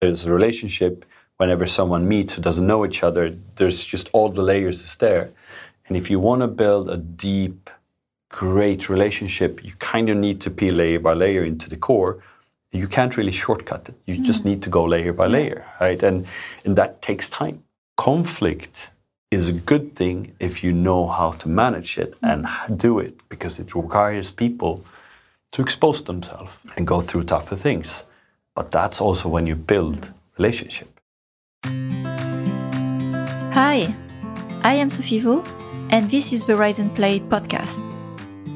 There's a relationship whenever someone meets who doesn't know each other, there's just all the layers is there. And if you want to build a deep, great relationship, you kind of need to peel layer by layer into the core. You can't really shortcut it. You just mm. need to go layer by layer, right? And and that takes time. Conflict is a good thing if you know how to manage it mm. and do it because it requires people to expose themselves and go through tougher things. But that's also when you build relationship. Hi, I am Sophie Vaux, and this is the Rise and Play podcast.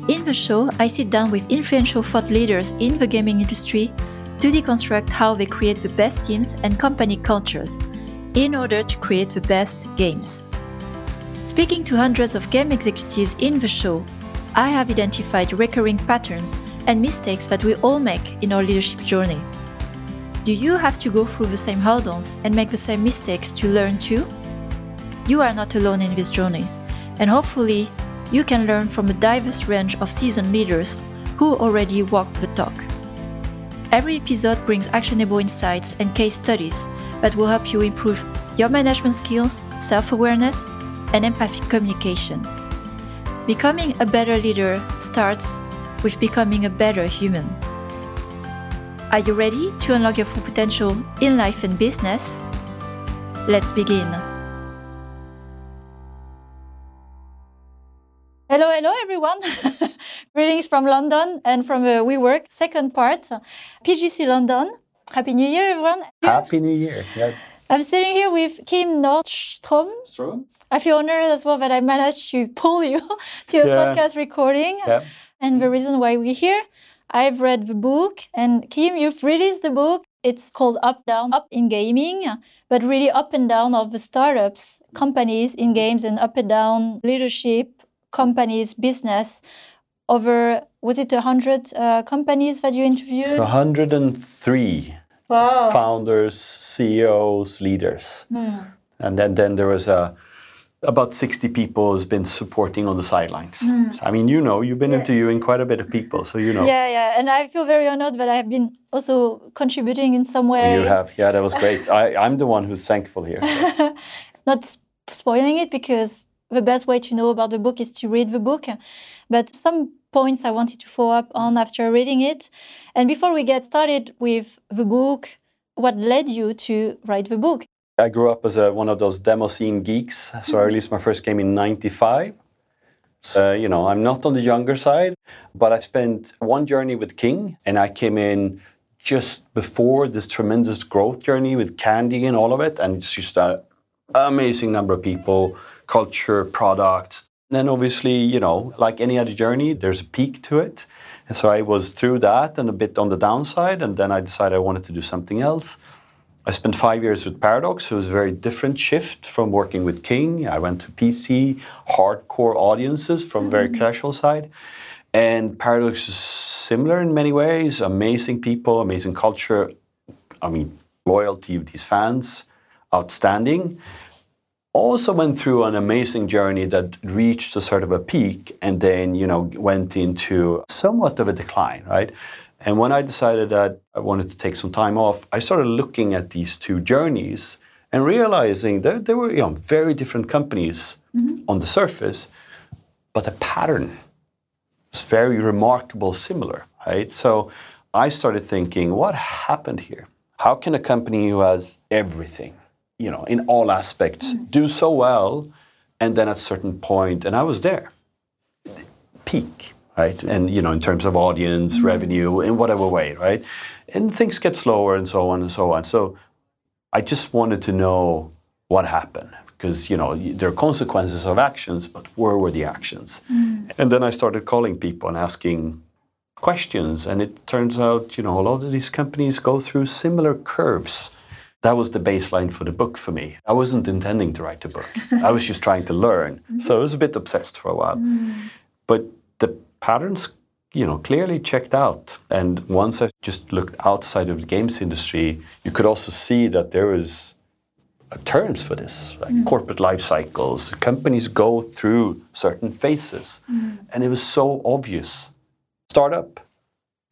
In the show, I sit down with influential thought leaders in the gaming industry to deconstruct how they create the best teams and company cultures in order to create the best games. Speaking to hundreds of game executives in the show, I have identified recurring patterns and mistakes that we all make in our leadership journey. Do you have to go through the same hurdles and make the same mistakes to learn too? You are not alone in this journey, and hopefully, you can learn from a diverse range of seasoned leaders who already walk the talk. Every episode brings actionable insights and case studies that will help you improve your management skills, self awareness, and empathic communication. Becoming a better leader starts with becoming a better human. Are you ready to unlock your full potential in life and business? Let's begin. Hello, hello, everyone. Greetings from London and from uh, WeWork, second part, PGC London. Happy New Year, everyone. Happy New Year. Yeah. I'm sitting here with Kim Nordström. Strom? I feel honored as well that I managed to pull you to a Yeah. podcast recording. Yeah. And the reason why we're here, I've read the book, and Kim, you've released the book. It's called Up Down, Up in Gaming, but really up and down of the startups, companies in games, and up and down leadership, companies, business. Over, was it a 100 uh, companies that you interviewed? 103 wow. founders, CEOs, leaders. Hmm. And then, then there was a, about 60 people has been supporting on the sidelines. Hmm. I mean, you know, you've been. Yeah. interviewing quite a bit of people, so you know. Yeah, yeah. And I feel very honored that I have been also contributing in some way. You have, yeah, that was great. I, I'm the one who's thankful here. not spoiling it because the best way to know about the book is to read the book. But some points I wanted to follow up on after reading it. And before we get started with the book, what led you to write the book? I grew up as a, one of those demo scene geeks, so I mm-hmm. released my first game in '95. So, you know, I'm not on the younger side, but I spent one journey with King, and I came in just before this tremendous growth journey with Candy and all of it, and it's just an amazing number of people, culture, products. Then obviously, you know, like any other journey, there's a peak to it. And so I was through that and a bit on the downside, and then I decided I wanted to do something else. I spent five years with Paradox. It was a very different shift from working with King. I went to PC, hardcore audiences from very mm-hmm. casual side. And Paradox is similar in many ways. Amazing people, amazing culture. I mean, loyalty of these fans, outstanding. Also went through an amazing journey that reached a sort of a peak and then, you know, went into somewhat of a decline, right? And when I decided that I wanted to take some time off, I started looking at these two journeys and realizing that they were, you know, very different companies mm-hmm. on the surface, but the pattern was very remarkable, similar, right? So I started thinking, what happened here? How can a company who has everything, you know, in all aspects, mm-hmm. do so well, and then at a certain point, and I was there, peak, right? And you know, in terms of audience, mm-hmm. revenue, in whatever way, right? And things get slower, and so on and so on. So I just wanted to know what happened because you know there are consequences of actions, but where were the actions? Mm-hmm. And then I started calling people and asking questions, and it turns out you know a lot of these companies go through similar curves. That was the baseline for the book for me. I wasn't intending to write a book. I was just trying to learn. Mm-hmm. So I was a bit obsessed for a while. But the patterns, you know, clearly checked out. And once I just looked outside of the games industry, you could also see that there is uh, terms for this, like corporate life cycles. Companies go through certain phases, and it was so obvious. Startup,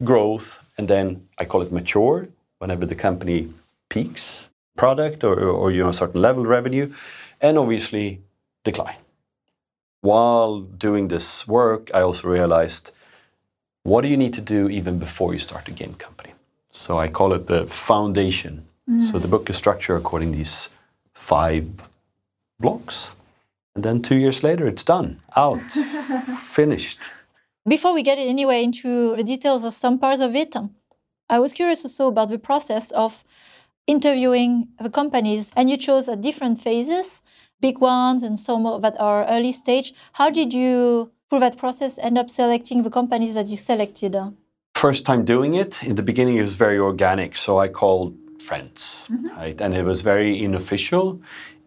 growth, and then I call it mature. Whenever the company peaks product or, or you know a certain level of revenue, and obviously decline. While doing this work, I also realized what do you need to do even before you start a game company? So I call it the foundation. Mm. So the book is structured according to these five blocks. And then two years later, it's done, out, finished. Before we get anyway into the details of some parts of it, I was curious also about the process of interviewing the companies, and you chose at different phases, big ones and some that are early stage. How did you, through that process, end up selecting the companies that you selected? First time doing it, in the beginning, it was very organic. So I called friends, mm-hmm. right? And it was very unofficial.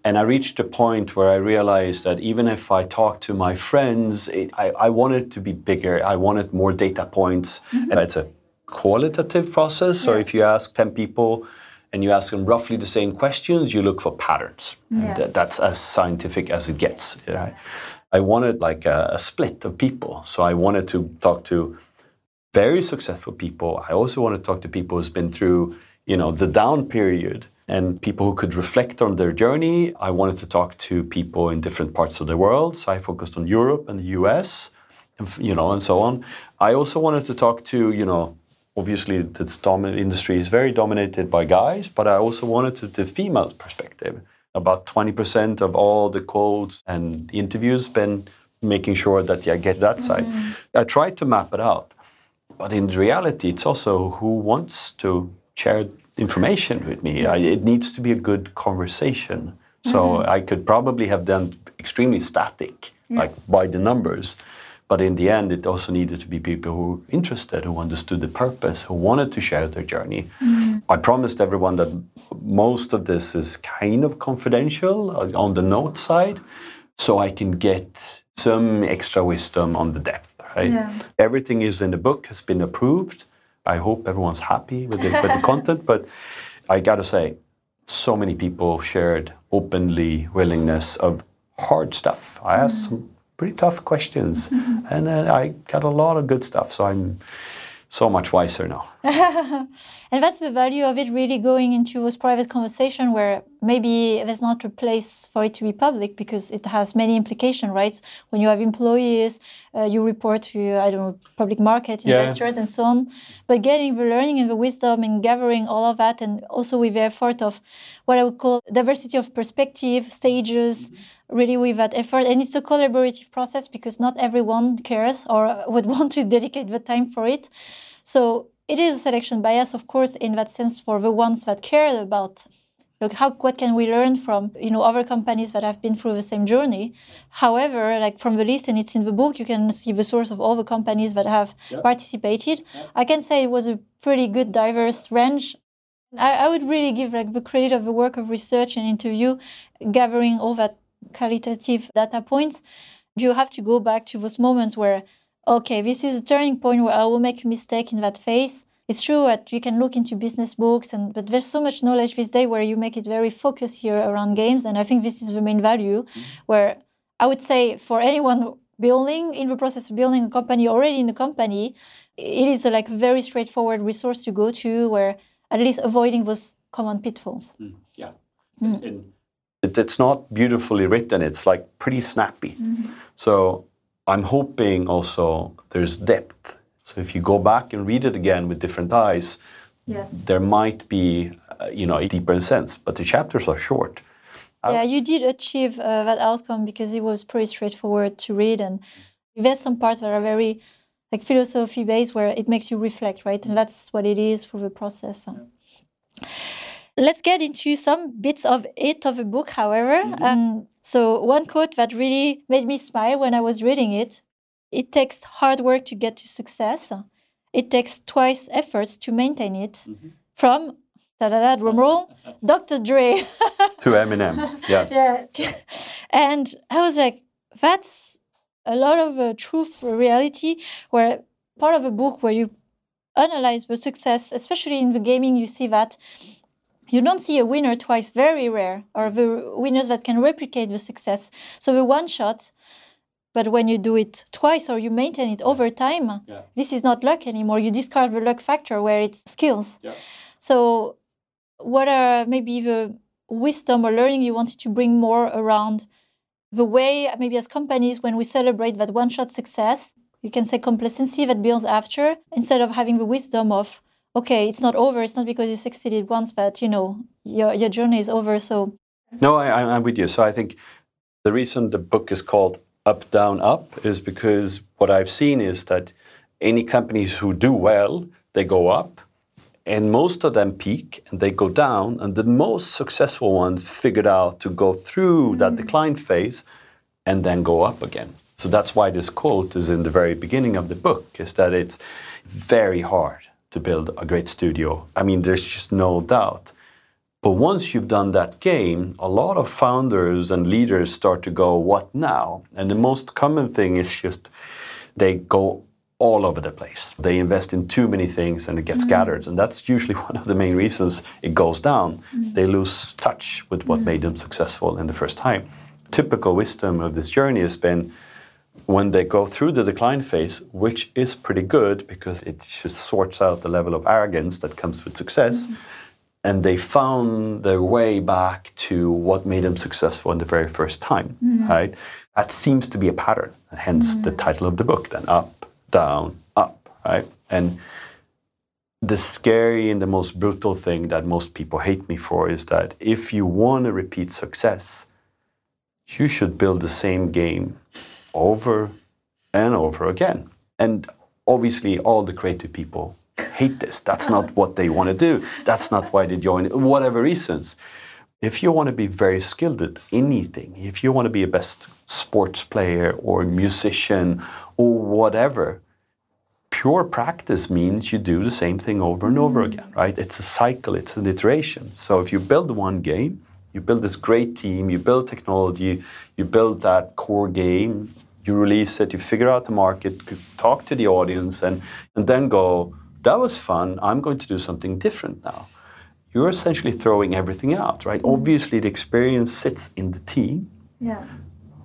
And I reached a point where I realized that even if I talked to my friends, it, I, I wanted to be bigger. I wanted more data points. And it's a qualitative process. So if you ask 10 people and you ask them roughly the same questions, you look for patterns. That- that's as scientific as it gets. right? I wanted like a, a split of people. So I wanted to talk to very successful people. I also want to talk to people who's been through, you know, the down period and people who could reflect on their journey. I wanted to talk to people in different parts of the world. So I focused on Europe and the US, and, you know, and so on. I also wanted to talk to, you know, obviously this dominant industry is very dominated by guys, but I also wanted to the female perspective. About 20% of all the calls and interviews been making sure that yeah, I get that side. Mm-hmm. I tried to map it out. But in reality, it's also who wants to share information with me. I, it needs to be a good conversation. So mm-hmm. I could probably have done extremely static, like by the numbers. But in the end, it also needed to be people who were interested, who understood the purpose, who wanted to share their journey. I promised everyone that most of this is kind of confidential uh, on the note side, so I can get some extra wisdom on the depth. Right? Yeah. Everything is in the book, has been approved. I hope everyone's happy with the, with the content, but I gotta say, so many people shared openly willingness of hard stuff. I asked some pretty tough questions, and uh, I got a lot of good stuff. So I'm so much wiser now. And that's the value of it really going into those private conversation where maybe there's not a place for it to be public because it has many implications, right? When you have employees, uh, you report to, I don't know, public market Yeah. investors and so on. But getting the learning and the wisdom and gathering all of that and also with the effort of what I would call diversity of perspective, stages, really with that effort. And it's a collaborative process because not everyone cares or would want to dedicate the time for it. So it is a selection bias, of course, in that sense for the ones that care about look how what can we learn from you know other companies that have been through the same journey. However, like from the list and it's in the book, you can see the source of all the companies that have participated. I can say it was a pretty good diverse range. I, I would really give like the credit of the work of research and interview, gathering all that qualitative data points. You have to go back to those moments where okay, this is a turning point where I will make a mistake in that phase. It's true that you can look into business books, and but there's so much knowledge this day where you make it very focused here around games, and I think this is the main value. Mm-hmm. Where I would say for anyone building in the process of building a company already in a company, it is a, like a very straightforward resource to go to, where at least avoiding those common pitfalls. Mm-hmm. Yeah. Mm. It, it's not beautifully written, it's like pretty snappy. So I'm hoping also there's depth. So if you go back and read it again with different eyes, Yes. there might be, uh, you know, a deeper sense. But the chapters are short. Yeah, you did achieve uh, that outcome because it was pretty straightforward to read, and there's some parts that are very like philosophy based where it makes you reflect, right? And that's what it is for the process. Let's get into some bits of it of a book, however. Um, so one quote that really made me smile when I was reading it: "It takes hard work to get to success. It takes twice efforts to maintain it." From da-da-da, drum roll, Dr. Dre. To Eminem. Yeah. Yeah. and I was like, that's a lot of uh, truth, reality, where part of a book where you analyze the success, especially in the gaming, you see that you don't see a winner twice, very rare, or the winners that can replicate the success. So the one shot, but when you do it twice or you maintain it over time, Yeah. this is not luck anymore. You discard the luck factor where it's skills. Yeah. So what are maybe the wisdom or learning you wanted to bring more around the way, maybe as companies, when we celebrate that one shot success, you can say complacency that builds after, instead of having the wisdom of, okay, it's not over. It's not because you succeeded once that, you know, your, your journey is over. So, no, I, I'm with you. So I think the reason the book is called Up, Down, Up is because what I've seen is that any companies who do well, they go up and most of them peak and they go down and the most successful ones figured out to go through mm. that decline phase and then go up again so that's why this quote is in the very beginning of the book is that it's very hard to build a great studio i mean there's just no doubt but once you've done that game a lot of founders and leaders start to go what now and the most common thing is just they go all over the place. They invest in too many things and it gets mm. scattered. And that's usually one of the main reasons it goes down. Mm. They lose touch with what mm. made them successful in the first time. Typical wisdom of this journey has been when they go through the decline phase, which is pretty good because it just sorts out the level of arrogance that comes with success. Mm. And they found their way back to what made them successful in the very first time, mm. right? That seems to be a pattern, hence the mm. title of the book, then Up, down, up, right? And the scary and the most brutal thing that most people hate me for is that if you want to repeat success, you should build the same game over and over again. And obviously, all the creative people hate this. That's not what they want to do. That's not why they join, whatever reasons. If you want to be very skilled at anything, if you want to be a best sports player or musician or whatever, pure practice means you do the same thing over and over mm. again, right? It's a cycle, it's an iteration. So if you build one game, you build this great team, you build technology, you build that core game, you release it, you figure out the market, talk to the audience, and, and then go, that was fun, I'm going to do something different now. You're essentially throwing everything out, right? Mm. Obviously, the experience sits in the team, yeah.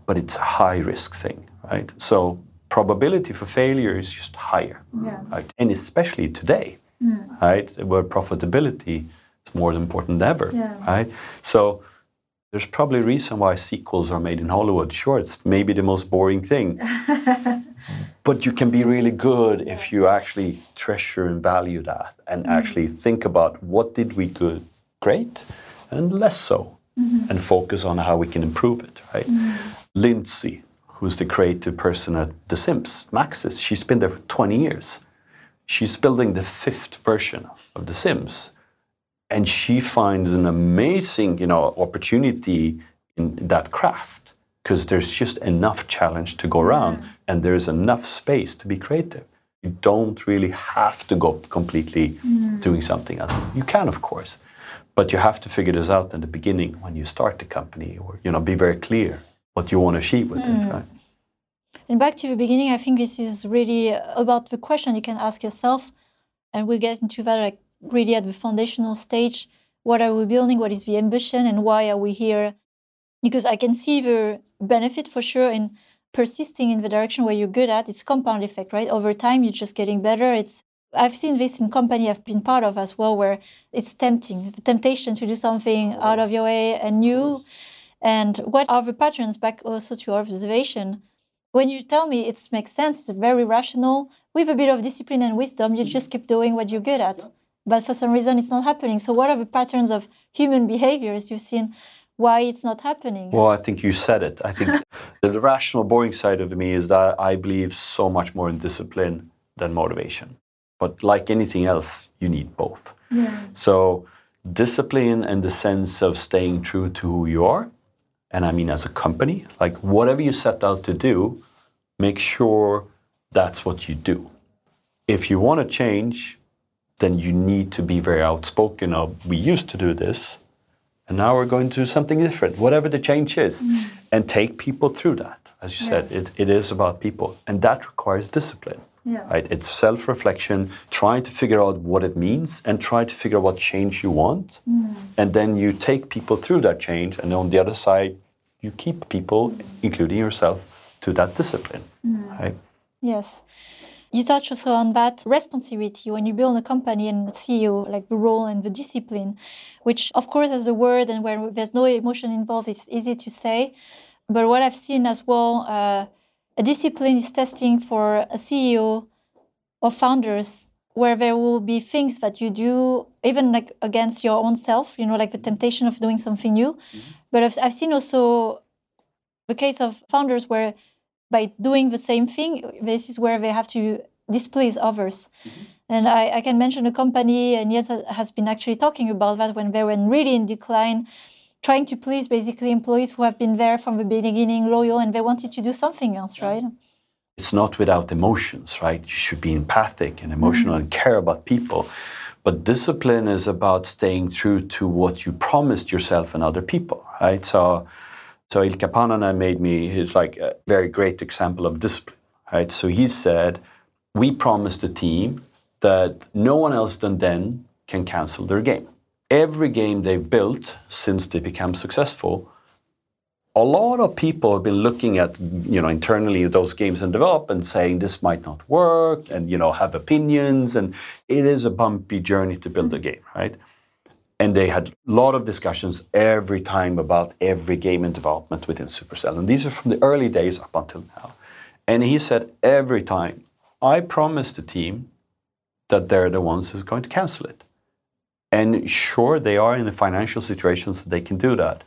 but it's a high risk thing, right? So probability for failure is just higher. Yeah. Right? And especially today, mm. right, where profitability is more important than ever, yeah. right? So there's probably a reason why sequels are made in Hollywood. Sure, it's maybe the most boring thing. but you can be really good if you actually treasure and value that and mm. actually think about what did we do great and less so mm-hmm. and focus on how we can improve it, right? Mm. Lyndsay, who's the creative person at The Sims, Maxis. She's been there for 20 years. She's building the fifth version of The Sims. And she finds an amazing, you know, opportunity in that craft because there's just enough challenge to go around and there's enough space to be creative. You don't really have to go completely mm. doing something else. You can, of course, but you have to figure this out in the beginning when you start the company or, you know, be very clear what you want to achieve with mm. it. Right? And back to the beginning, I think this is really about the question you can ask yourself, and we'll get into that like really at the foundational stage. What are we building? What is the ambition, and why are we here? Because I can see the benefit for sure in persisting in the direction where you're good at. It's compound effect, right? Over time, you're just getting better. It's I've seen this in company I've been part of as well, where it's tempting, the temptation to do something out of your way and new. And what are the patterns back also to our observation? When you tell me it makes sense, it's very rational, with a bit of discipline and wisdom, you just keep doing what you're good at. But for some reason, it's not happening. So, what are the patterns of human behaviors you've seen? Why it's not happening? Well, I think you said it. I think the rational, boring side of me is that I believe so much more in discipline than motivation. But like anything else, you need both. Yeah. So, discipline and the sense of staying true to who you are, and I mean as a company, like whatever you set out to do, make sure that's what you do. If you want to change, then you need to be very outspoken of we used to do this and now we're going to do something different, whatever the change is, mm. and take people through that. As you yeah. said, it, it is about people, and that requires discipline. Yeah. Right? It's self reflection, trying to figure out what it means and try to figure out what change you want. Mm. And then you take people through that change, and on the other side, you keep people, including yourself, to that discipline. Mm. Right? Yes. You touch also on that responsibility when you build a company and CEO, like the role and the discipline, which of course as a word and where there's no emotion involved, it's easy to say. But what I've seen as well, uh, a discipline is testing for a CEO or founders where there will be things that you do even like against your own self, you know, like the temptation of doing something new. Mm-hmm. But I've, I've seen also the case of founders where by doing the same thing, this is where they have to displease others. Mm-hmm. And I, I, can mention a company, and yes, has been actually talking about that when they were really in decline, trying to please basically employees who have been there from the beginning, loyal, and they wanted to do something else, yeah. right? It's not without emotions, right? You should be empathic and emotional mm-hmm. and care about people. But discipline is about staying true to what you promised yourself and other people, right? So so Ilkka Paananen made me his like a very great example of discipline, right? So he said, we promised the team that no one else than them can cancel their game. Every game they've built since they become successful, a lot of people have been looking at you know internally those games and develop and saying this might not work and you know have opinions and it is a bumpy journey to build a game, right? And they had a lot of discussions every time about every game in development within Supercell. And these are from the early days up until now. And he said every time, I promise the team that they're the ones who's going to cancel it. And sure, they are in a financial situation so they can do that.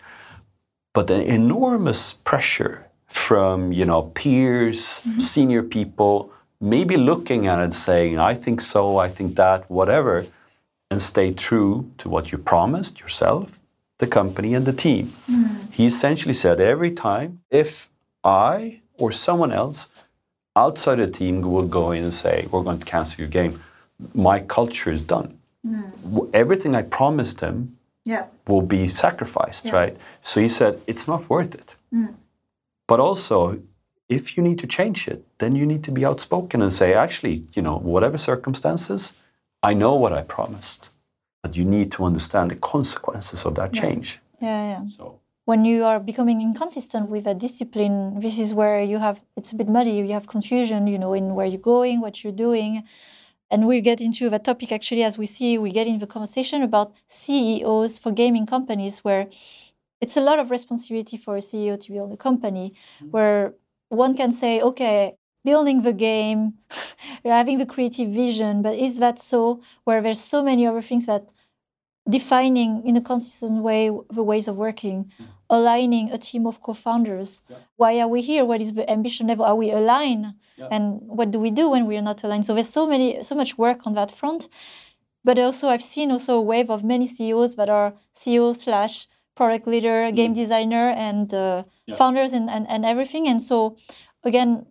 But the enormous pressure from you know peers, mm-hmm. senior people, maybe looking at it saying, I think so, I think that, whatever and stay true to what you promised yourself, the company, and the team. Mm. He essentially said every time, if I or someone else outside the team will go in and say, We're going to cancel your game, my culture is done. Mm. Everything I promised him yeah. will be sacrificed, yeah. right? So he said, It's not worth it. Mm. But also, if you need to change it, then you need to be outspoken and say, actually, you know, whatever circumstances, I know what I promised, but you need to understand the consequences of that yeah. change. Yeah, yeah. So when you are becoming inconsistent with a discipline, this is where you have it's a bit muddy. You have confusion, you know, in where you're going, what you're doing. And we get into that topic actually as we see we get in the conversation about CEOs for gaming companies where it's a lot of responsibility for a CEO to build a company mm-hmm. where one can say, okay, building the game, having the creative vision, but is that so where there's so many other things that defining in a consistent way the ways of working, mm. aligning a team of co-founders. Yeah. Why are we here? What is the ambition level? Are we aligned? Yeah. And what do we do when we are not aligned? So there's so many, so much work on that front. But also I've seen also a wave of many CEOs that are CEO slash product leader, game designer, and uh, yeah. founders and, and, and everything. And so again,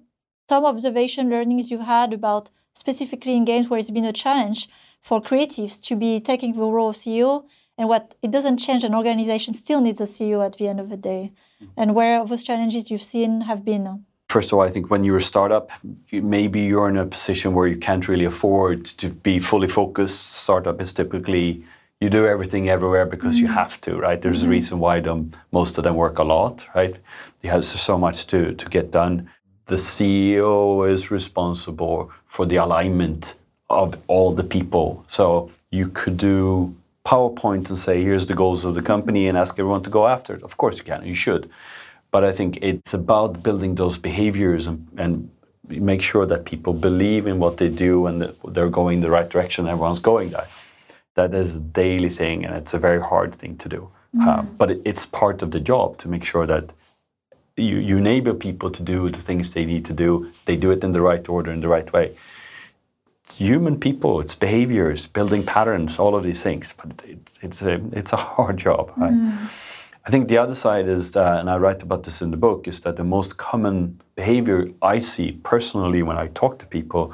some observation learnings you've had about specifically in games where it's been a challenge for creatives to be taking the role of CEO and what it doesn't change an organization still needs a CEO at the end of the day mm-hmm. and where those challenges you've seen have been First of all, I think when you're a startup, you, maybe you're in a position where you can't really afford to be fully focused. Startup is typically you do everything everywhere because mm-hmm. you have to, right? There's mm-hmm. a reason why them, most of them work a lot, right? You have so much to, to get done the CEO is responsible for the alignment of all the people. So you could do PowerPoint and say, here's the goals of the company and ask everyone to go after it. Of course you can, you should. But I think it's about building those behaviors and, and make sure that people believe in what they do and that they're going the right direction, everyone's going that. That is a daily thing and it's a very hard thing to do. Mm. Uh, but it, it's part of the job to make sure that you, you enable people to do the things they need to do. They do it in the right order, in the right way. It's human people, it's behaviors, building patterns, all of these things. But it's, it's, a, it's a hard job. Right? Mm. I think the other side is that, and I write about this in the book, is that the most common behavior I see personally when I talk to people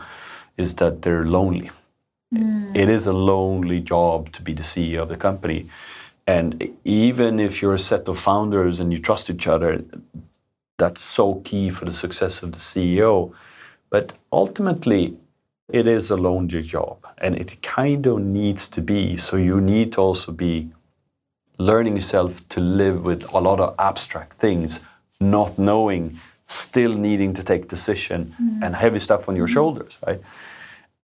is that they're lonely. Mm. It is a lonely job to be the CEO of the company. And even if you're a set of founders and you trust each other, that's so key for the success of the CEO. But ultimately, it is a lonely job and it kind of needs to be. So you need to also be learning yourself to live with a lot of abstract things, not knowing still needing to take decision mm-hmm. and heavy stuff on your mm-hmm. shoulders, right?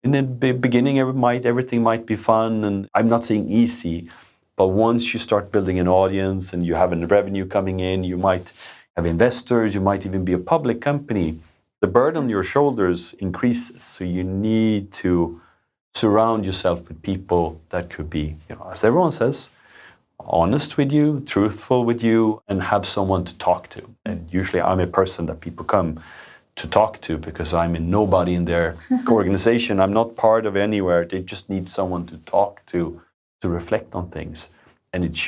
In the beginning, it might everything might be fun, and I'm not saying easy, but once you start building an audience and you have a revenue coming in, you might have investors, you might even be a public company. The burden on your shoulders increases, so you need to surround yourself with people that could be, you know, as everyone says, honest with you, truthful with you, and have someone to talk to. And usually, I'm a person that people come to talk to because I'm a nobody in their organization. I'm not part of anywhere. They just need someone to talk to, to reflect on things. And it's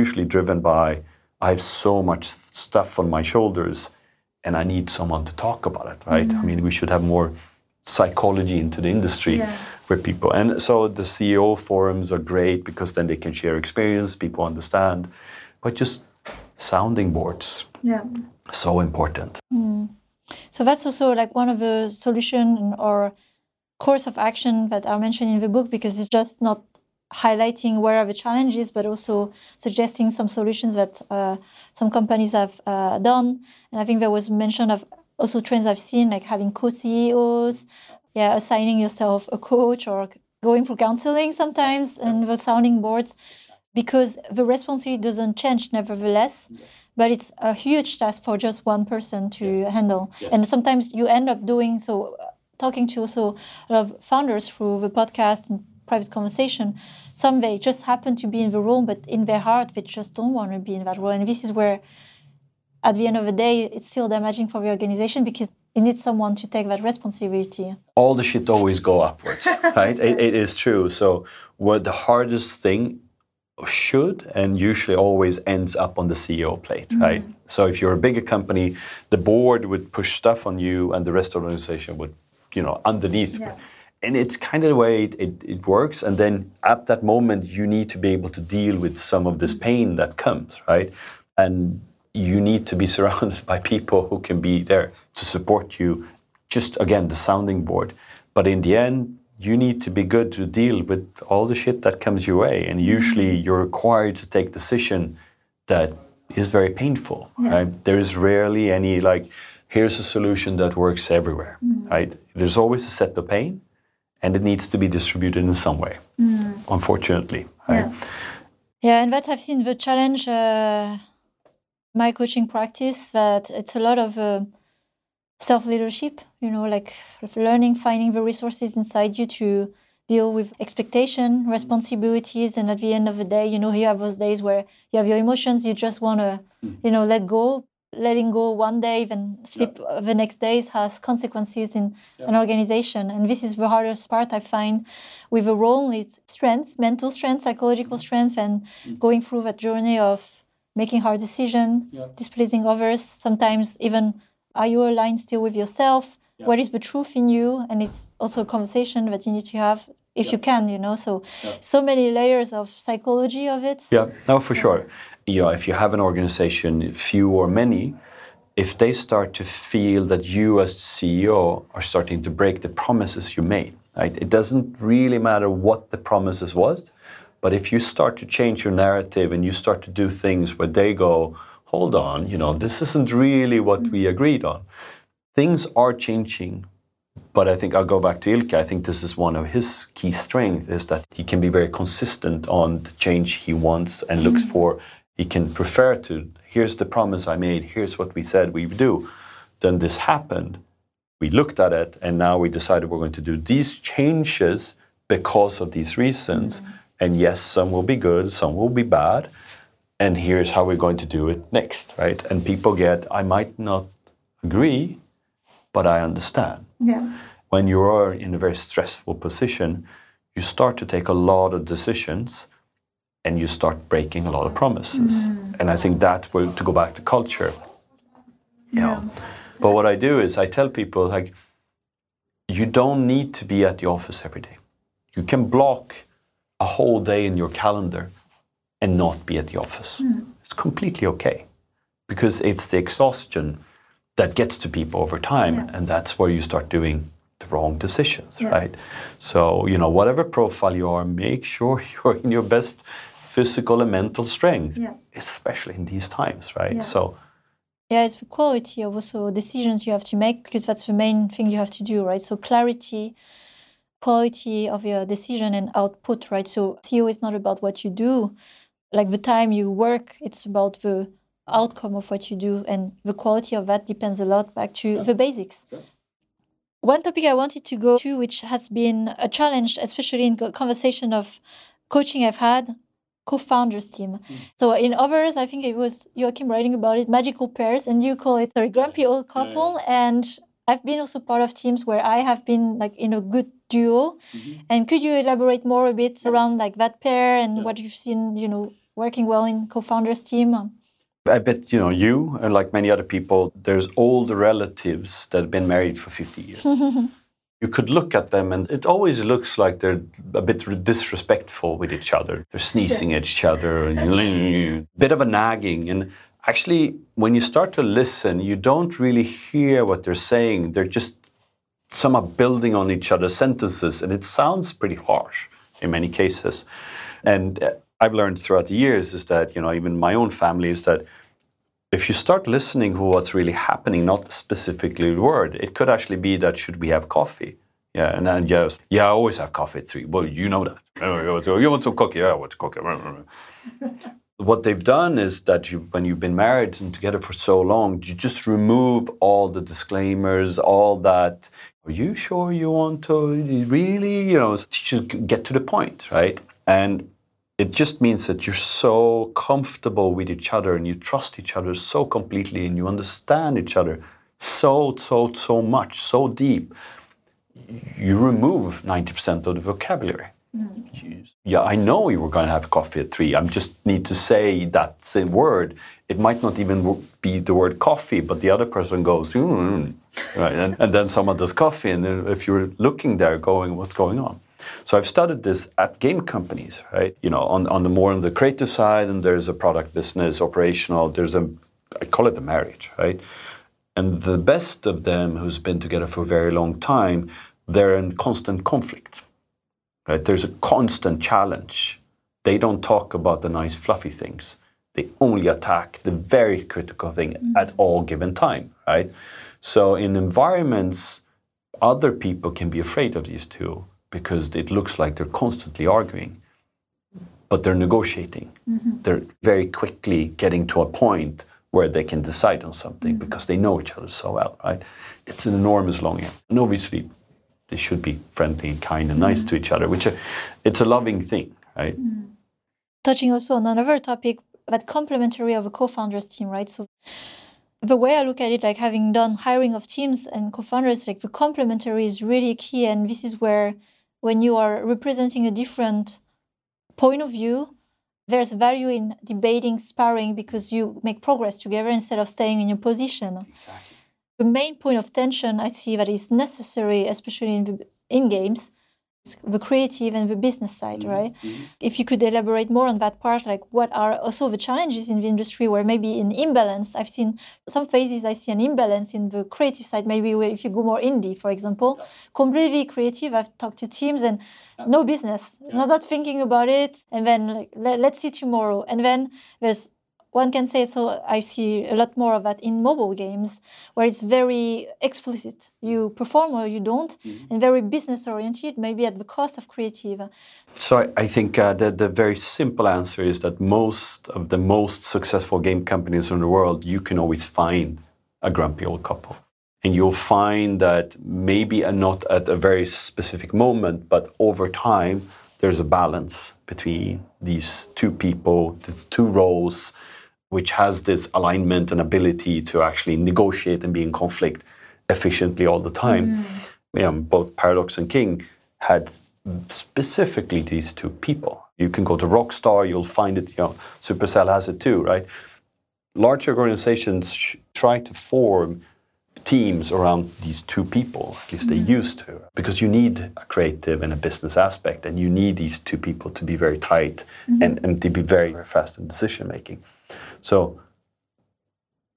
usually driven by I have so much stuff on my shoulders and I need someone to talk about it, right? I mm-hmm. mean, we should have more psychology into the industry Yeah. where people, and so the CEO forums are great because then they can share experience, people understand, but just sounding boards, Yeah. so important. Mm. So that's also like one of the solution or course of action that are mentioned in the book because it's just not highlighting where are the challenges, but also suggesting some solutions that uh, some companies have uh, done. And I think there was mention of also trends I've seen like having co-CEOs, yeah, assigning yourself a coach or going for counseling sometimes and the sounding boards because the responsibility doesn't change nevertheless but it's a huge task for just one person to handle. And sometimes you end up doing so uh, talking to also a lot of founders through the podcast and private conversation some they just happen to be in the room, but in their heart they just don't want to be in that role and this is where at the end of the day it's still damaging for the organization because it needs someone to take that responsibility All the shit always go upwards, right? It, it is true. So, what the hardest thing should and usually always ends up on the CEO plate, mm-hmm. right? So if you're a bigger company, the board would push stuff on you, and the rest of the organization would, you know, underneath. And it's kind of the way it, it, it works. And then at that moment, you need to be able to deal with some of this pain that comes, right? And you need to be surrounded by people who can be there to support you. Just again, the sounding board. But in the end, you need to be good to deal with all the shit that comes your way. And usually you're required to take decision that is very painful. Right? There is rarely any like, here's a solution that works everywhere. Mm-hmm. Right? There's always a set of pain and it needs to be distributed in some way. Unfortunately. Right? Yeah, and that I've seen the challenge, uh, my coaching practice, that it's a lot of uh, self leadership, you know, like learning, finding the resources inside you to deal with expectation, responsibilities. And at the end of the day, you know, you have those days where you have your emotions, you just want to, you know, let go. Letting go one day, then sleep uh, the next days has consequences in an organization. And this is the hardest part I find with a role is strength, mental strength, psychological strength, and going through that journey of making hard decisions, displeasing others. Sometimes even are you aligned still with yourself? What is the truth in you? And it's also a conversation that you need to have if you can, you know. So so many layers of psychology of it. Yeah, no, for sure. You know, if you have an organization, few or many, if they start to feel that you as CEO are starting to break the promises you made, right? It doesn't really matter what the promises was, but if you start to change your narrative and you start to do things where they go, hold on, you know, this isn't really what we mm-hmm. agreed on. Things are changing but I think I'll go back to Ilkka. I think this is one of his key strengths is that he can be very consistent on the change he wants and looks mm-hmm. for. He can prefer to, here's the promise I made, here's what we said we would do. Then this happened. We looked at it and now we decided we're going to do these changes because of these reasons. Mm-hmm. And yes, some will be good, some will be bad. And here's how we're going to do it next, right? And people get, I might not agree, but I understand Yeah. when you are in a very stressful position, you start to take a lot of decisions and you start breaking a lot of promises. Mm-hmm. And I think that's where to go back to culture. Yeah. But what I do is I tell people like you don't need to be at the office every day. You can block a whole day in your calendar and not be at the office. Hmm. It's completely okay because it's the exhaustion that gets to people over time, and that's where you start doing the wrong decisions, right? So, you know, whatever profile you are, make sure you're in your best physical and mental strength, Yeah. especially in these times, right? Yeah. So, Yeah, it's the quality of also decisions you have to make because that's the main thing you have to do, right? So clarity, quality of your decision and output, right? So CEO is not about what you do, like the time you work, it's about the outcome of what you do. And the quality of that depends a lot back to yeah. the basics. Yeah. One topic I wanted to go to, which has been a challenge, especially in conversation of coaching I've had, co-founders team. Mm. So in others, I think it was Joakim writing about it, magical pairs, and you call it a grumpy old couple. Yeah, and I've been also part of teams where I have been like in a good duo. Mm-hmm. And could you elaborate more a bit around like that pair and what you've seen, you know, working well in co-founders team? I bet you know you and like many other people. There's all the relatives that have been married for 50 years. you could look at them, and it always looks like they're a bit disrespectful with each other. They're sneezing at each other, and a bit of a nagging. And actually, when you start to listen, you don't really hear what they're saying. They're just some are building on each other's sentences, and it sounds pretty harsh in many cases. And uh, I've learned throughout the years is that, you know, even my own family is that if you start listening to what's really happening, not specifically the word, it could actually be that should we have coffee? Yeah, and then yes, yeah, I always have coffee at three. Well, you know that. You want some cookie? Yeah, I want cookie. what they've done is that you, when you've been married and together for so long, you just remove all the disclaimers, all that. Are you sure you want to really? You know, just get to the point, right? And it just means that you're so comfortable with each other and you trust each other so completely and you understand each other so, so, so much, so deep. You remove 90% of the vocabulary. Mm. Yeah, I know you were going to have coffee at three. I just need to say that same word. It might not even be the word coffee, but the other person goes, mm, right, and, and then someone does coffee, and if you're looking there, going, what's going on? So I've studied this at game companies, right? You know, on, on the more on the creative side, and there's a product business, operational, there's a, I call it a marriage, right? And the best of them who's been together for a very long time, they're in constant conflict, right? There's a constant challenge. They don't talk about the nice fluffy things. They only attack the very critical thing mm-hmm. at all given time, right? So in environments, other people can be afraid of these two because it looks like they're constantly arguing, but they're negotiating. Mm-hmm. They're very quickly getting to a point where they can decide on something mm-hmm. because they know each other so well, right? It's an enormous longing. And obviously, they should be friendly and kind and nice mm-hmm. to each other, which are, it's a loving thing, right? Mm-hmm. Touching also on another topic, that complementary of a co-founders team, right? So the way I look at it, like having done hiring of teams and co-founders, like the complementary is really key, and this is where when you are representing a different point of view, there's value in debating, sparring, because you make progress together instead of staying in your position. Exactly. The main point of tension I see that is necessary, especially in, in games, the creative and the business side, mm-hmm. right? Mm-hmm. If you could elaborate more on that part, like what are also the challenges in the industry where maybe in imbalance, I've seen some phases I see an imbalance in the creative side. Maybe if you go more indie, for example, yeah. completely creative. I've talked to teams and yeah. no business, yeah. not, not thinking about it, and then like, let, let's see tomorrow. And then there's one can say so i see a lot more of that in mobile games where it's very explicit. You perform or you don't mm-hmm. and very business oriented maybe at the cost of creative. So i think uh, the, the very simple answer is that most of the most successful game companies in the world you can always find a grumpy old couple. And you'll find that maybe not at a very specific moment but over time there's a balance between these two people these two roles which has this alignment and ability to actually negotiate and be in conflict efficiently all the time. Mm. You know, both Paradox and King had specifically these two people. You can go to Rockstar, you'll find it, you know, Supercell has it too, right? Larger organizations try to form teams around these two people, at least mm. they used to, because you need a creative and a business aspect, and you need these two people to be very tight mm. and, and to be very, very fast in decision making. So,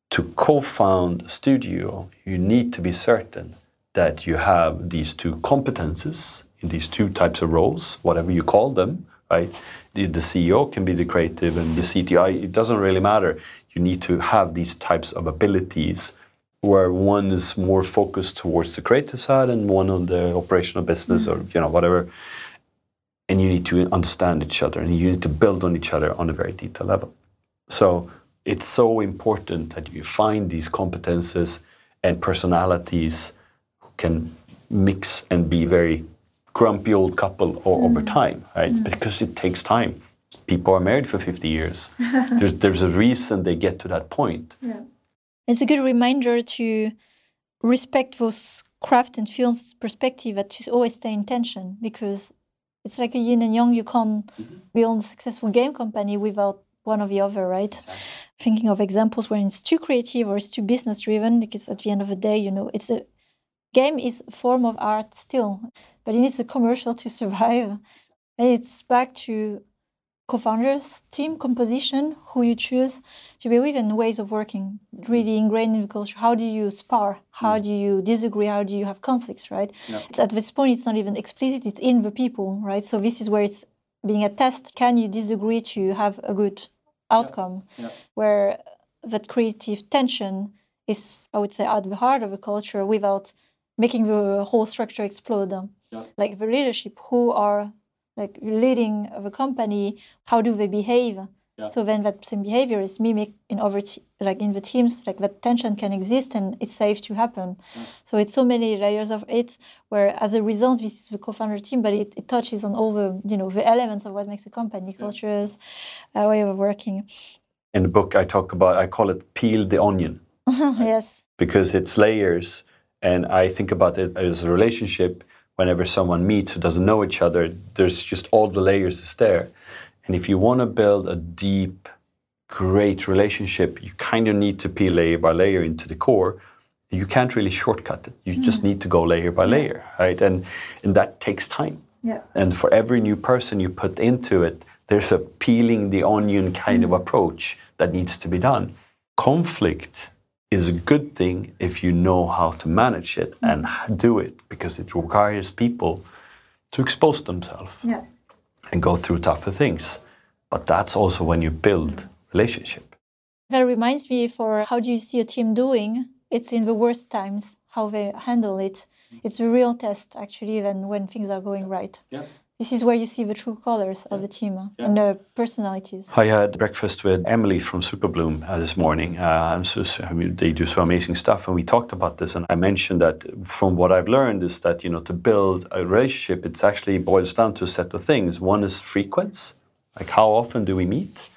to co found a studio, you need to be certain that you have these two competences in these two types of roles, whatever you call them, right? The, the CEO can be the creative and the CTI, it doesn't really matter. you need to have these types of abilities where one is more focused towards the creative side and one on the operational business or mm-hmm. you know whatever and you need to understand each other and you need to build on each other on a very detailed level so it's so important that you find these competences and personalities who can mix and be very grumpy old couple o- over mm. time right? Mm. Because it takes time. People are married for 50 years. There's, there's a reason they get to that point. Yeah. It's a good reminder to respect those craft and films perspective that to always stay in tension because it's like a yin and yang. You can't mm-hmm. build a successful game company without one or the other, right? Thinking of examples where it's too creative or it's too business driven, because at the end of the day, you know, it's a game is a form of art still, but it needs a commercial to survive. And it's back to co-founders, team composition, who you choose to be with, and ways of working, really mm. ingrained in the culture. How do you spar? How mm. do you disagree? How do you have conflicts? Right? It's at this point, it's not even explicit; it's in the people, right? So this is where it's being a test. Can you disagree to have a good outcome? Where that creative tension is, I would say, at the heart of a culture without making the whole structure explode. Um, like the leadership, who are like leading of a company, how do they behave? So then that same behavior is mimic in other te- like in the teams, like that tension can exist and it's safe to happen. So it's so many layers of it where as a result this is the co-founder team, but it, it touches on all the you know the elements of what makes a company, cultures, uh, way of working. in the book i talk about i call it peel the onion. Yes. because it's layers and i think about it as a relationship. Whenever someone meets who doesn't know each other there's just all the layers is there and if you want to build a deep great relationship you kind of need to peel layer by layer into the core. You can't really shortcut it. You just mm. need to go layer by layer right? And and that takes time. Yeah. and for every new person you put into it, there's a peeling the onion kind of mm. approach that needs to be done. Conflict is a good thing if you know how to manage it mm. and do it because it requires people to expose themselves. Yeah. And go through tougher things. But that's also when you build relationship. That reminds me for how do you see a team doing? It's in the worst times, how they handle it. It's a real test actually than when things are going right. This is where you see the true colors of the team uh, and the personalities. I had breakfast with Emily from Superbloom uh, this morning. Uh, I'm so, so- I mean, they do so amazing stuff, and we talked about this. And I mentioned that from what I've learned is that you know to build a relationship, it's actually boils down to a set of things. One is frequency, like how often do we meet?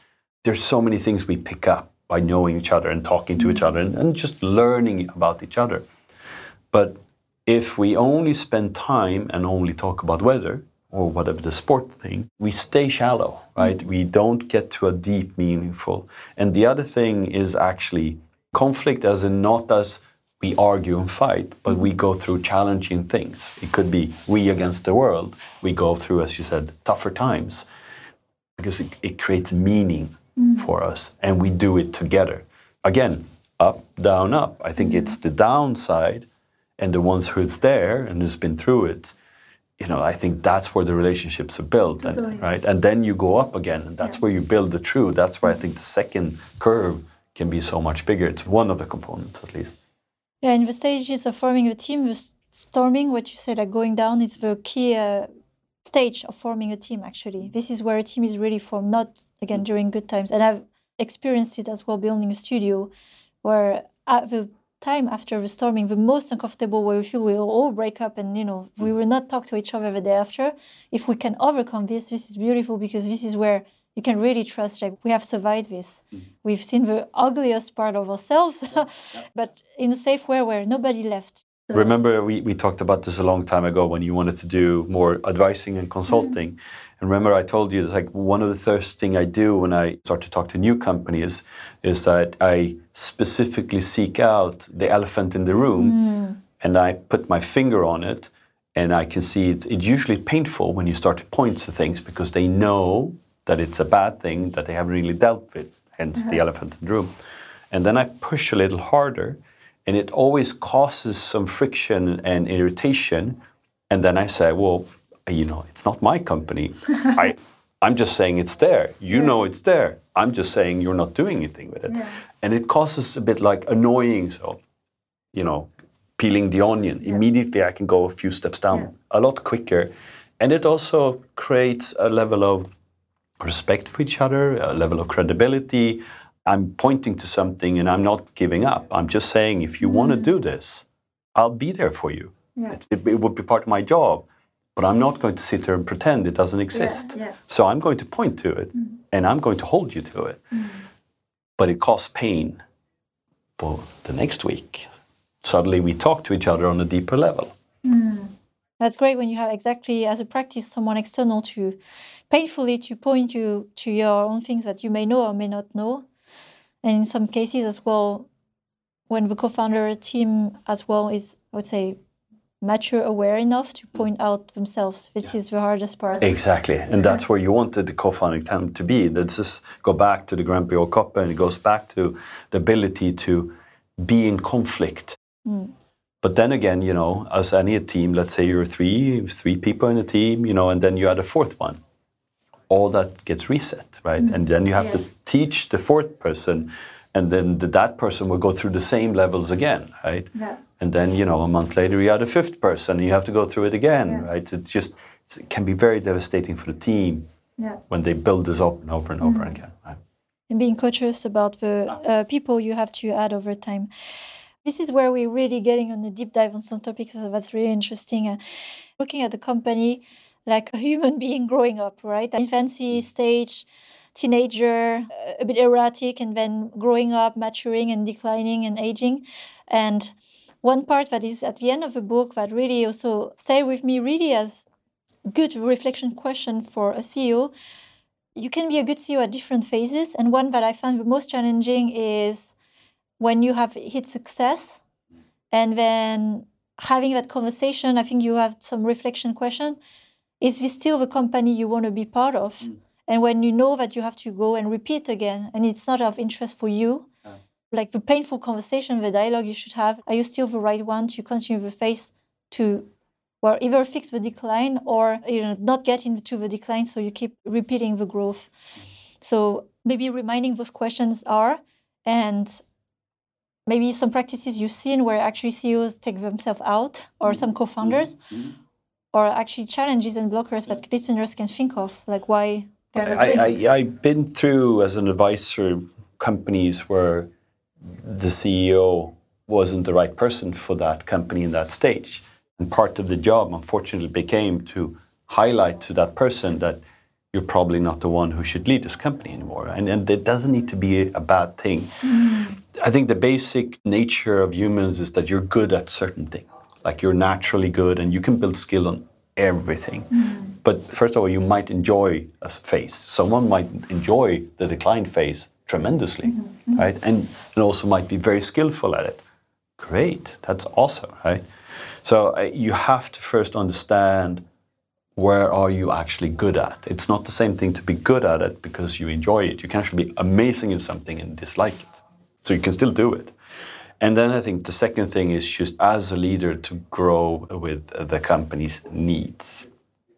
There's so many things we pick up by knowing each other and talking to each other and, and just learning about each other. But if we only spend time and only talk about weather or whatever the sport thing, we stay shallow, right? Mm. We don't get to a deep, meaningful. And the other thing is actually conflict, as in not as we argue and fight, but we go through challenging things. It could be we against the world. We go through, as you said, tougher times because it, it creates meaning mm. for us and we do it together. Again, up, down, up. I think mm. it's the downside and the ones who's there and who's been through it. You know, I think that's where the relationships are built, and, right? And then you go up again, and that's where you build the true. That's why I think the second curve can be so much bigger. It's one of the components, at least. Yeah, in the stages of forming a team, the storming, what you said, like going down, is the key uh, stage of forming a team, actually. This is where a team is really formed, not again during good times. And I've experienced it as well building a studio where at the time after the storming, the most uncomfortable where we feel we'll all break up and, you know, we mm. will not talk to each other the day after. If we can overcome this, this is beautiful because this is where you can really trust like we have survived this. Mm. We've seen the ugliest part of ourselves, but in a safe way where nobody left. Remember, we, we talked about this a long time ago when you wanted to do more advising and consulting. Mm-hmm. And remember, I told you that like one of the first thing I do when I start to talk to new companies is that I specifically seek out the elephant in the room mm. and I put my finger on it and I can see it. It's usually painful when you start to point to things because they know that it's a bad thing that they haven't really dealt with, hence the uh-huh. elephant in the room. And then I push a little harder and it always causes some friction and irritation. And then I say, well, you know, it's not my company. I, I'm just saying it's there. You know it's there. I'm just saying you're not doing anything with it. Yeah. And it causes a bit like annoying. So, you know, peeling the onion. Immediately I can go a few steps down Yeah. a lot quicker. And it also creates a level of respect for each other, a level of credibility. I'm pointing to something and I'm not giving up. I'm just saying, if you want to mm. do this, I'll be there for you. Yeah. It, it, it would be part of my job, but I'm not going to sit there and pretend it doesn't exist. yeah. So I'm going to point to it mm. and I'm going to hold you to it. Mm. But it costs pain. But the next week, suddenly we talk to each other on a deeper level. That's great when you have exactly as a practice someone external to painfully to point you to your own things that you may know or may not know. And in some cases as well, when the co-founder team as well is I would say mature aware enough to point out themselves. This is the hardest part. Exactly, and that's where you wanted the co-founding team to be. Let's just go back to the Grand Prix Cup, and it goes back to the ability to be in conflict. Mm. But then again, you know, as any team, let's say you're three, three people in a team, you know, and then you add a fourth one. All that gets reset, right? And then you have Yes. to teach the fourth person, and then the, that person will go through the same levels again, right? Yeah. And then, you know, a month later, you add a fifth person, and you have to go through it again, Yeah. right? It's just, it can be very devastating for the team Yeah. when they build this up and over and over again. Right? and being cautious about the uh, people you have to add over time. This is where we're really getting on a deep dive on some topics that's really interesting. Uh, looking at the company like a human being growing up, right? Infancy stage, teenager, uh, a bit erratic, and then growing up, maturing and declining and aging. And one part that is at the end of the book that really also stayed with me really as good reflection question for a CEO you can be a good CEO at different phases. And one that I find the most challenging is when you have hit success and then having that conversation. I think you have some reflection question. Is this still the company you want to be part of? Mm. And when you know that you have to go and repeat again, and it's not of interest for you, ah. like the painful conversation, the dialogue you should have, are you still the right one to continue the phase to well, either fix the decline or you know not get into the decline, so you keep repeating the growth. Mm. So maybe reminding those questions are, and maybe some practices you've seen where actually CEOs take themselves out, or mm. some co-founders, or actually challenges and blockers that mm. listeners can think of, like why they're not doing I, it. I, I've been through as an advisor companies where the CEO wasn't the right person for that company in that stage. And part of the job, unfortunately, became to highlight to that person that you're probably not the one who should lead this company anymore. And, and it doesn't need to be a bad thing. Mm. I think the basic nature of humans is that you're good at certain things. Like you're naturally good and you can build skill on everything. Mm-hmm. But first of all, you might enjoy a phase. Someone might enjoy the decline phase tremendously, mm-hmm. Mm-hmm. right? And, and also might be very skillful at it. Great, that's awesome, right? So uh, you have to first understand where are you actually good at. It's not the same thing to be good at it because you enjoy it. You can actually be amazing in something and dislike it. So you can still do it. And then I think the second thing is just as a leader to grow with the company's needs.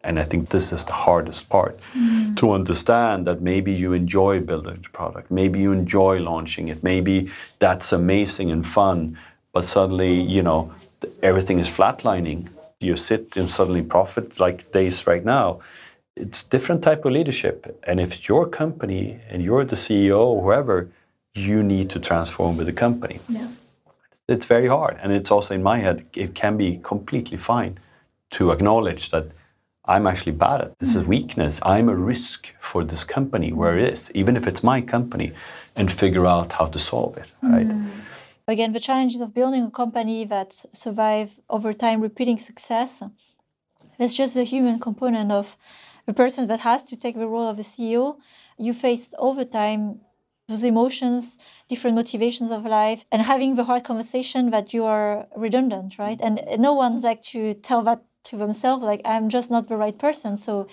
And I think this is the hardest part mm-hmm. to understand that maybe you enjoy building the product, maybe you enjoy launching it, maybe that's amazing and fun, but suddenly, you know, everything is flatlining. You sit in suddenly profit like days right now. It's different type of leadership. And if it's your company and you're the CEO or whoever, you need to transform with the company Yeah. It's very hard. And it's also in my head, it can be completely fine to acknowledge that I'm actually bad at this is mm. weakness. I'm a risk for this company where it is, even if it's my company, and figure out how to solve it. Right? Mm. again the challenges of building a company that survive over time repeating success it's just the human component of the person that has to take the role of a ceo you face over time those emotions different motivations of life and having the hard conversation that you are redundant right and no one's like to tell that to themselves like i'm just not the right person so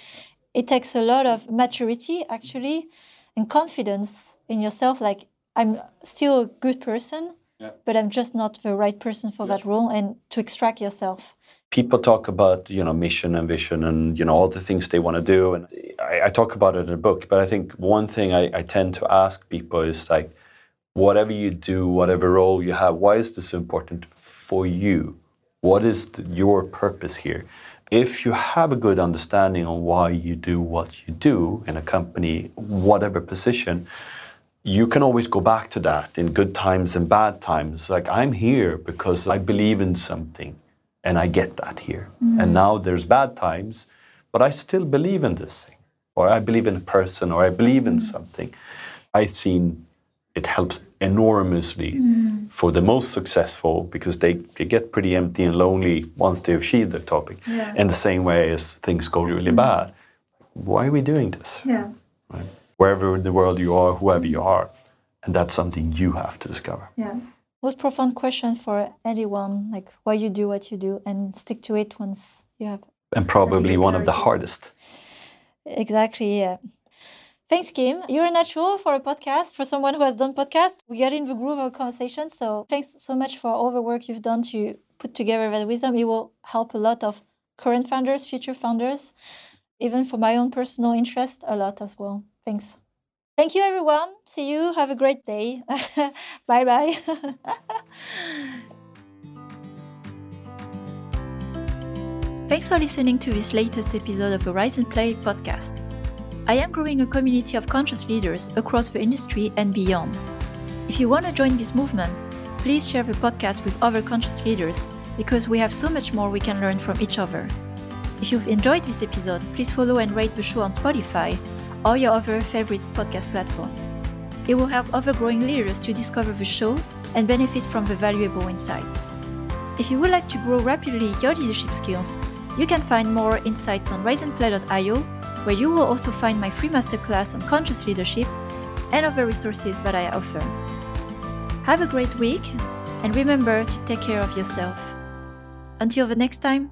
it takes a lot of maturity actually and confidence in yourself like i'm still a good person yeah. but I'm just not the right person for yeah. that role, and to extract yourself. People talk about you know mission and vision and you know all the things they want to do, and I, I, talk about it in the book. But I think one thing I, I tend to ask people is like, whatever you do, whatever role you have, why is this important for you? What is the, your purpose here? If you have a good understanding on why you do what you do in a company, whatever position, you can always go back to that in good times and bad times. Like, I'm here because I believe in something and I get that here. Mm. And now there's bad times, but I still believe in this thing, or I believe in a person, or I believe in mm. something. I've seen it helps enormously mm. for the most successful because they, they get pretty empty and lonely once they have achieve the topic. Yeah. In the same way as things go really mm. bad. Why are we doing this? Yeah. Right? wherever in the world you are, whoever you are. And that's something you have to discover. Yeah. Most profound question for anyone, like why you do what you do and stick to it once you have. And probably one of the hardest. Exactly, yeah. Thanks, Kim. You're a natural for a podcast, for someone who has done podcast. We get in the groove of conversation. So thanks so much for all the work you've done to put together that wisdom. It will help a lot of current founders, future founders, even for my own personal interest, a lot as well. Thanks. Thank you, everyone. See you. Have a great day. bye bye. Thanks for listening to this latest episode of and Play podcast. I am growing a community of conscious leaders across the industry and beyond. If you want to join this movement, please share the podcast with other conscious leaders because we have so much more we can learn from each other. If you've enjoyed this episode, please follow and rate the show on Spotify or your other favorite podcast platform. It will help other growing leaders to discover the show and benefit from the valuable insights. If you would like to grow rapidly your leadership skills, you can find more insights on riseandplay.io, where you will also find my free masterclass on conscious leadership and other resources that I offer. Have a great week and remember to take care of yourself. Until the next time,